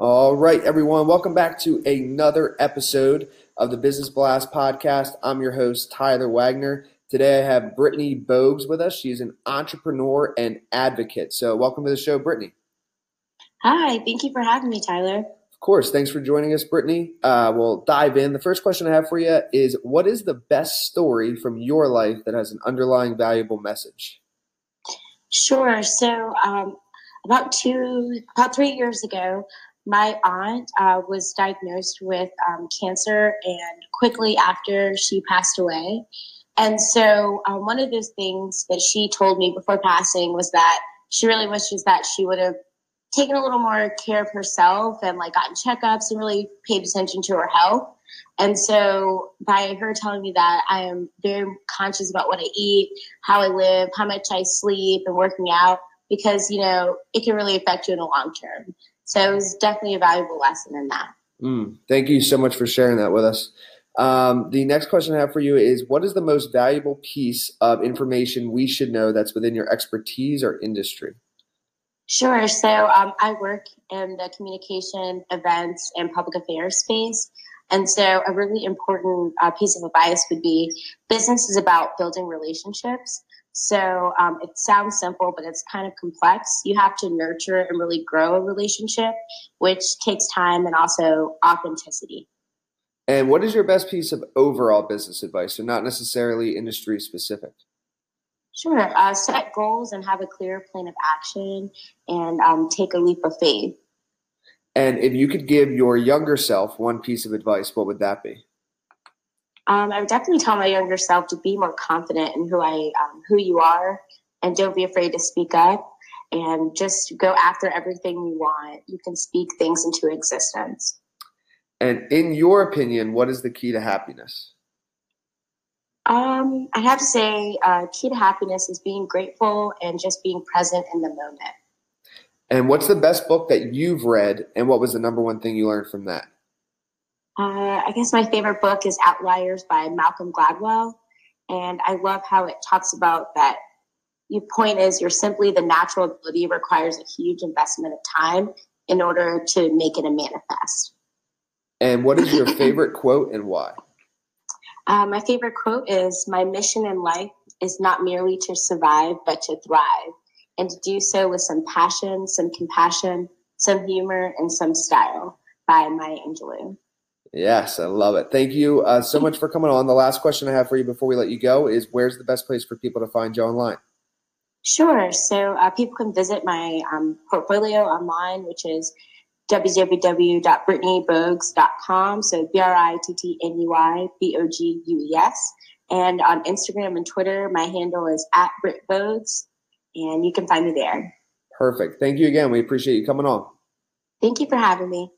All right, everyone, welcome back to another episode of the Business Blast podcast. I'm your host, Tyler Wagner. Today I have Brittany Bogues with us. She's an entrepreneur and advocate. So, welcome to the show, Brittany. Hi, thank you for having me, Tyler. Of course. Thanks for joining us, Brittany. Uh, we'll dive in. The first question I have for you is What is the best story from your life that has an underlying valuable message? Sure. So, um, about two, about three years ago, my aunt uh, was diagnosed with um, cancer, and quickly after she passed away. And so, um, one of those things that she told me before passing was that she really wishes that she would have taken a little more care of herself and like gotten checkups and really paid attention to her health. And so, by her telling me that, I am very conscious about what I eat, how I live, how much I sleep, and working out because you know it can really affect you in the long term. So it was definitely a valuable lesson in that. Mm, thank you so much for sharing that with us. Um, the next question I have for you is What is the most valuable piece of information we should know that's within your expertise or industry? Sure. So um, I work in the communication, events, and public affairs space. And so a really important uh, piece of advice would be business is about building relationships. So um, it sounds simple, but it's kind of complex. You have to nurture and really grow a relationship, which takes time and also authenticity. And what is your best piece of overall business advice, so not necessarily industry specific? Sure. Uh, set goals and have a clear plan of action and um, take a leap of faith. And if you could give your younger self one piece of advice, what would that be? Um, I would definitely tell my younger self to be more confident in who I, um, who you are, and don't be afraid to speak up, and just go after everything you want. You can speak things into existence. And in your opinion, what is the key to happiness? Um, I have to say, uh, key to happiness is being grateful and just being present in the moment. And what's the best book that you've read, and what was the number one thing you learned from that? Uh, I guess my favorite book is Outliers by Malcolm Gladwell. And I love how it talks about that your point is you're simply the natural ability requires a huge investment of time in order to make it a manifest. And what is your favorite quote and why? Uh, my favorite quote is My mission in life is not merely to survive, but to thrive, and to do so with some passion, some compassion, some humor, and some style by Maya Angelou. Yes, I love it. Thank you uh, so much for coming on. The last question I have for you before we let you go is where's the best place for people to find you online? Sure. So uh, people can visit my um, portfolio online, which is www.brittanybogues.com. So B R I T T N U I B O G U E S. And on Instagram and Twitter, my handle is at Britt Bogues, and you can find me there. Perfect. Thank you again. We appreciate you coming on. Thank you for having me.